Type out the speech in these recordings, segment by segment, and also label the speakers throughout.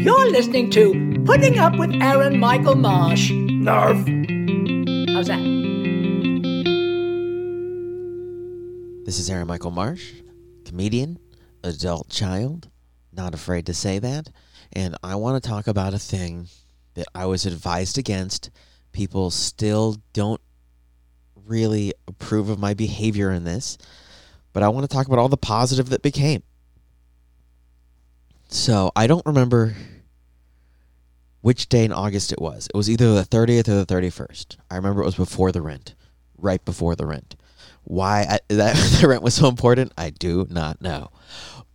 Speaker 1: You're listening to Putting Up with Aaron Michael Marsh.
Speaker 2: Narf.
Speaker 1: How's that?
Speaker 3: This is Aaron Michael Marsh, comedian, adult child, not afraid to say that. And I want to talk about a thing that I was advised against. People still don't really approve of my behavior in this, but I want to talk about all the positive that became. So I don't remember which day in August it was. It was either the 30th or the 31st. I remember it was before the rent, right before the rent. Why I, that the rent was so important, I do not know.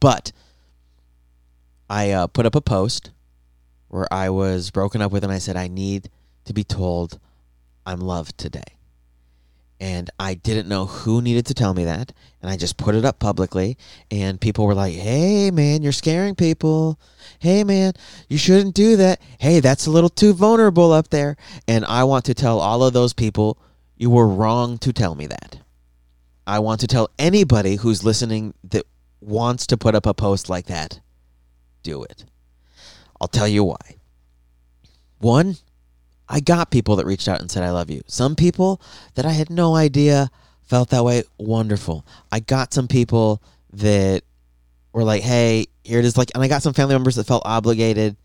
Speaker 3: But I uh, put up a post where I was broken up with, and I said I need to be told I'm loved today. And I didn't know who needed to tell me that, and I just put it up publicly, and people were like, "Hey, man, you're scaring people. Hey, man, you shouldn't do that. Hey, that's a little too vulnerable up there." And I want to tell all of those people, you were wrong to tell me that. I want to tell anybody who's listening that wants to put up a post like that, do it. I'll tell you why. One, I got people that reached out and said, I love you. Some people that I had no idea felt that way. Wonderful. I got some people that were like, hey, here it is. Like, and I got some family members that felt obligated.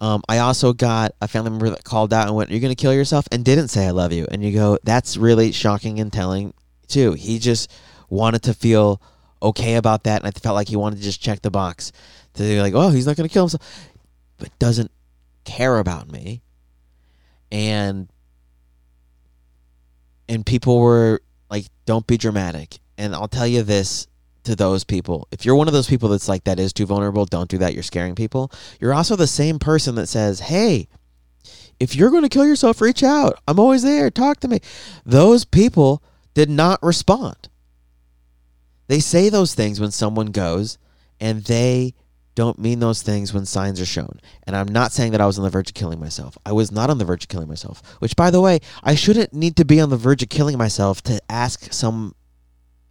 Speaker 3: Um, I also got a family member that called out and went, You're going to kill yourself? and didn't say, I love you. And you go, That's really shocking and telling, too. He just wanted to feel okay about that. And I felt like he wanted to just check the box to be like, Oh, he's not going to kill himself, but doesn't care about me and and people were like don't be dramatic. And i'll tell you this to those people. If you're one of those people that's like that is too vulnerable don't do that. You're scaring people. You're also the same person that says hey if you're going to kill yourself reach out. I'm always there. Talk to me. Those people did not respond. They say those things when someone goes and they don't mean those things when signs are shown. And I'm not saying that I was on the verge of killing myself. I was not on the verge of killing myself. Which, by the way, I shouldn't need to be on the verge of killing myself to ask some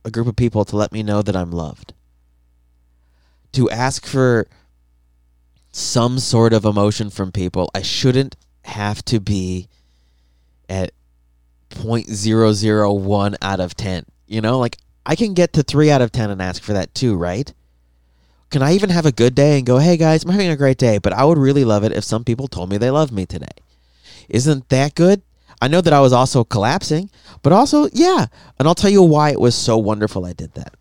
Speaker 3: a group of people to let me know that I'm loved. To ask for some sort of emotion from people, I shouldn't have to be at 0.001 out of 10. You know, like I can get to 3 out of 10 and ask for that too, right? Can I even have a good day and go, hey guys, I'm having a great day, but I would really love it if some people told me they love me today? Isn't that good? I know that I was also collapsing, but also, yeah. And I'll tell you why it was so wonderful I did that.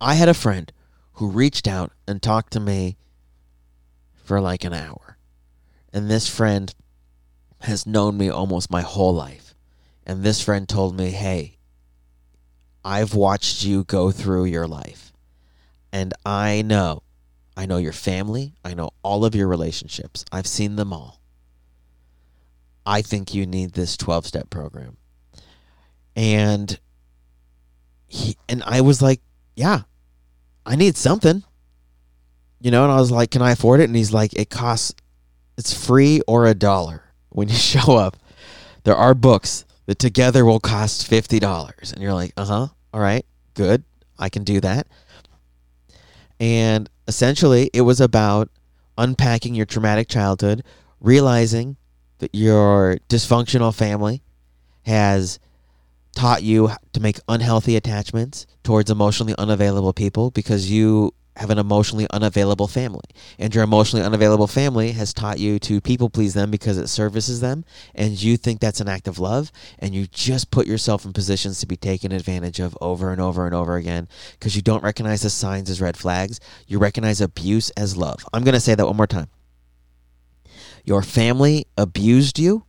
Speaker 3: I had a friend who reached out and talked to me for like an hour. And this friend has known me almost my whole life. And this friend told me, hey, I've watched you go through your life. And I know, I know your family, I know all of your relationships. I've seen them all. I think you need this 12 step program. And he, and I was like, yeah, I need something. You know, and I was like, can I afford it? And he's like, it costs, it's free or a dollar when you show up. There are books that together will cost $50. And you're like, uh huh, all right, good. I can do that. And essentially, it was about unpacking your traumatic childhood, realizing that your dysfunctional family has taught you to make unhealthy attachments towards emotionally unavailable people because you have an emotionally unavailable family. And your emotionally unavailable family has taught you to people please them because it services them. And you think that's an act of love. And you just put yourself in positions to be taken advantage of over and over and over again because you don't recognize the signs as red flags. You recognize abuse as love. I'm going to say that one more time. Your family abused you,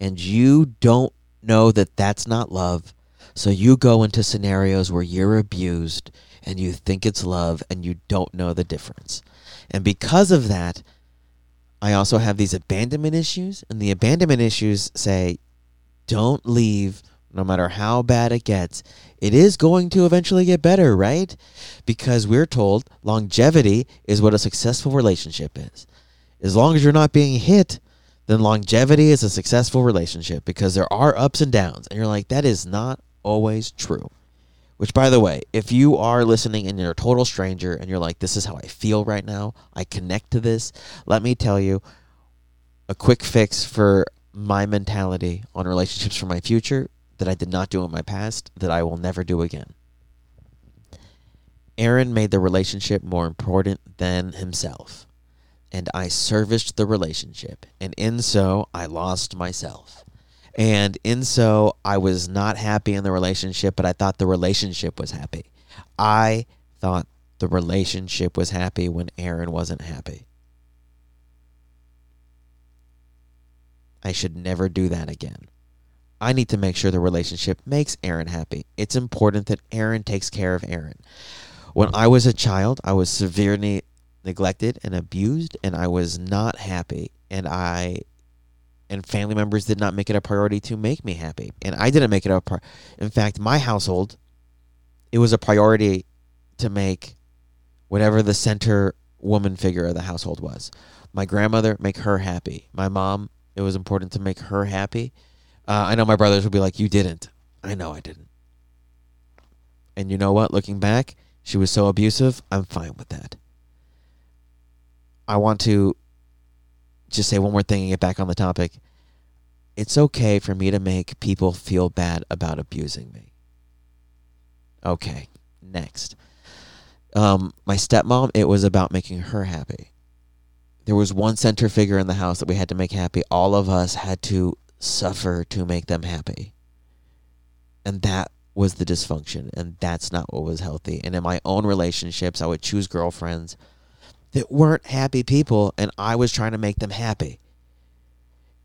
Speaker 3: and you don't know that that's not love. So you go into scenarios where you're abused and you think it's love and you don't know the difference. And because of that, I also have these abandonment issues. And the abandonment issues say, don't leave no matter how bad it gets. It is going to eventually get better, right? Because we're told longevity is what a successful relationship is. As long as you're not being hit, then longevity is a successful relationship because there are ups and downs. And you're like, that is not always true. Which, by the way, if you are listening and you're a total stranger and you're like, this is how I feel right now, I connect to this, let me tell you a quick fix for my mentality on relationships for my future that I did not do in my past that I will never do again. Aaron made the relationship more important than himself, and I serviced the relationship, and in so I lost myself. And in so I was not happy in the relationship, but I thought the relationship was happy. I thought the relationship was happy when Aaron wasn't happy. I should never do that again. I need to make sure the relationship makes Aaron happy. It's important that Aaron takes care of Aaron. When I was a child, I was severely neglected and abused, and I was not happy. And I and family members did not make it a priority to make me happy. And I didn't make it a pri- in fact, my household it was a priority to make whatever the center woman figure of the household was. My grandmother make her happy. My mom, it was important to make her happy. Uh, I know my brothers would be like, "You didn't." I know I didn't. And you know what? Looking back, she was so abusive. I'm fine with that. I want to just say one more thing and get back on the topic. It's okay for me to make people feel bad about abusing me. Okay, next. Um, my stepmom, it was about making her happy. There was one center figure in the house that we had to make happy. All of us had to suffer to make them happy. And that was the dysfunction, and that's not what was healthy. And in my own relationships, I would choose girlfriends that weren't happy people, and I was trying to make them happy.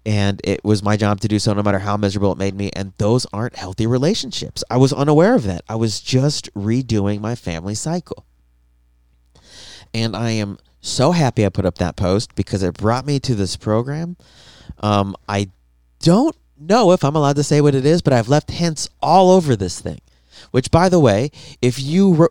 Speaker 3: And it was my job to do so no matter how miserable it made me. And those aren't healthy relationships. I was unaware of that. I was just redoing my family cycle. And I am so happy I put up that post because it brought me to this program. Um, I don't know if I'm allowed to say what it is, but I've left hints all over this thing. Which, by the way, if you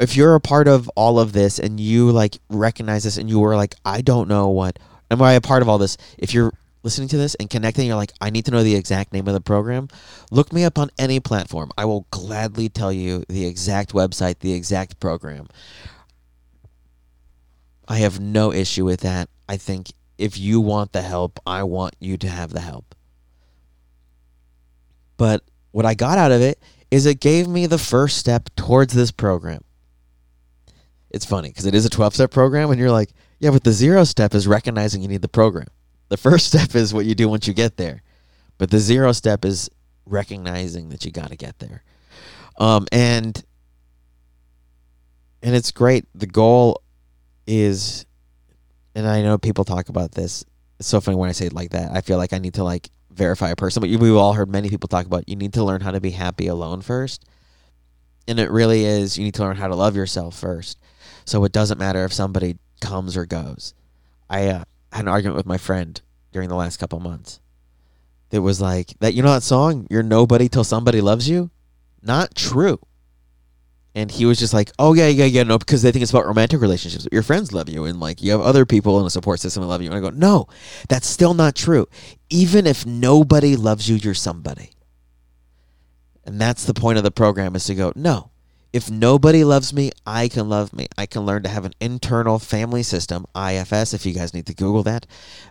Speaker 3: if you're a part of all of this and you like recognize this and you were like, I don't know what, am I a part of all this? If you're listening to this and connecting, you're like, I need to know the exact name of the program. Look me up on any platform. I will gladly tell you the exact website, the exact program. I have no issue with that. I think if you want the help, I want you to have the help. But what I got out of it is it gave me the first step towards this program. It's funny because it is a 12 step program, and you're like, yeah, but the zero step is recognizing you need the program. The first step is what you do once you get there, but the zero step is recognizing that you got to get there. Um, and and it's great. The goal is and I know people talk about this. It's so funny when I say it like that. I feel like I need to like verify a person, but we've all heard many people talk about you need to learn how to be happy alone first. And it really is you need to learn how to love yourself first. So it doesn't matter if somebody comes or goes. I uh, had an argument with my friend during the last couple months. It was like that you know that song, You're Nobody Till Somebody Loves You? Not true. And he was just like, "Oh yeah, yeah, yeah, no," because they think it's about romantic relationships. Your friends love you, and like you have other people in a support system that love you. And I go, "No, that's still not true. Even if nobody loves you, you're somebody." And that's the point of the program is to go, "No, if nobody loves me, I can love me. I can learn to have an internal family system, IFS. If you guys need to Google that,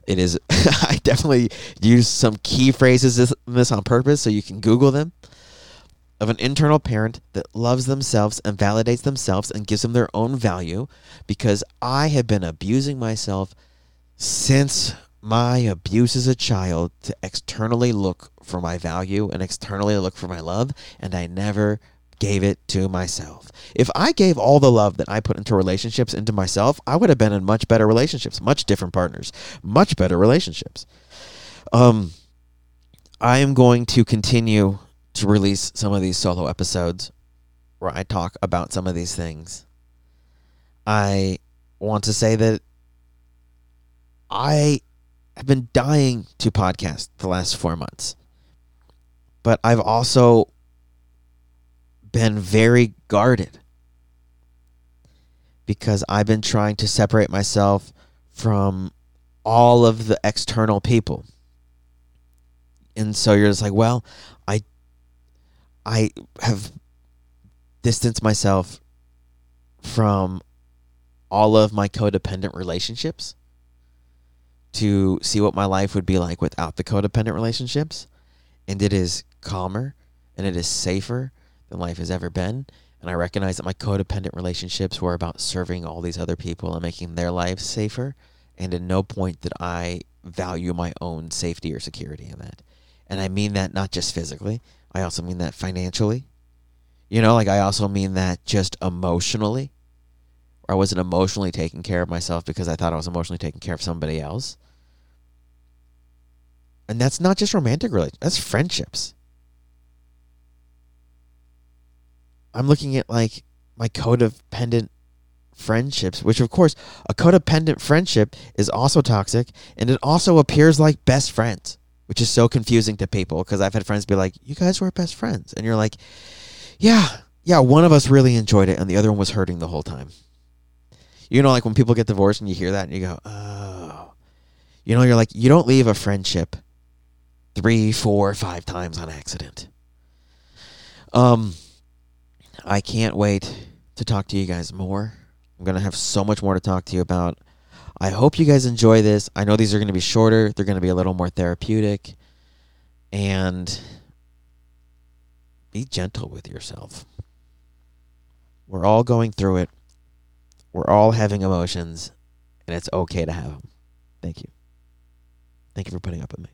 Speaker 3: it is. I definitely use some key phrases in this on purpose, so you can Google them." of an internal parent that loves themselves and validates themselves and gives them their own value because I have been abusing myself since my abuse as a child to externally look for my value and externally look for my love, and I never gave it to myself. If I gave all the love that I put into relationships into myself, I would have been in much better relationships, much different partners, much better relationships. Um, I am going to continue to release some of these solo episodes where I talk about some of these things. I want to say that I have been dying to podcast the last four months, but I've also been very guarded because I've been trying to separate myself from all of the external people. And so you're just like, well, I I have distanced myself from all of my codependent relationships to see what my life would be like without the codependent relationships. And it is calmer and it is safer than life has ever been. And I recognize that my codependent relationships were about serving all these other people and making their lives safer. And at no point did I value my own safety or security in that. And I mean that not just physically, I also mean that financially. You know, like I also mean that just emotionally. I wasn't emotionally taking care of myself because I thought I was emotionally taking care of somebody else. And that's not just romantic relationships, that's friendships. I'm looking at like my codependent friendships, which of course a codependent friendship is also toxic and it also appears like best friends, which is so confusing to people because I've had friends be like, "You guys were best friends." And you're like, "Yeah, yeah, one of us really enjoyed it and the other one was hurting the whole time." You know like when people get divorced and you hear that and you go, "Oh." You know, you're like, you don't leave a friendship three, four, five times on accident. Um I can't wait to talk to you guys more. I'm going to have so much more to talk to you about. I hope you guys enjoy this. I know these are going to be shorter, they're going to be a little more therapeutic. And be gentle with yourself. We're all going through it. We're all having emotions, and it's okay to have them. Thank you. Thank you for putting up with me.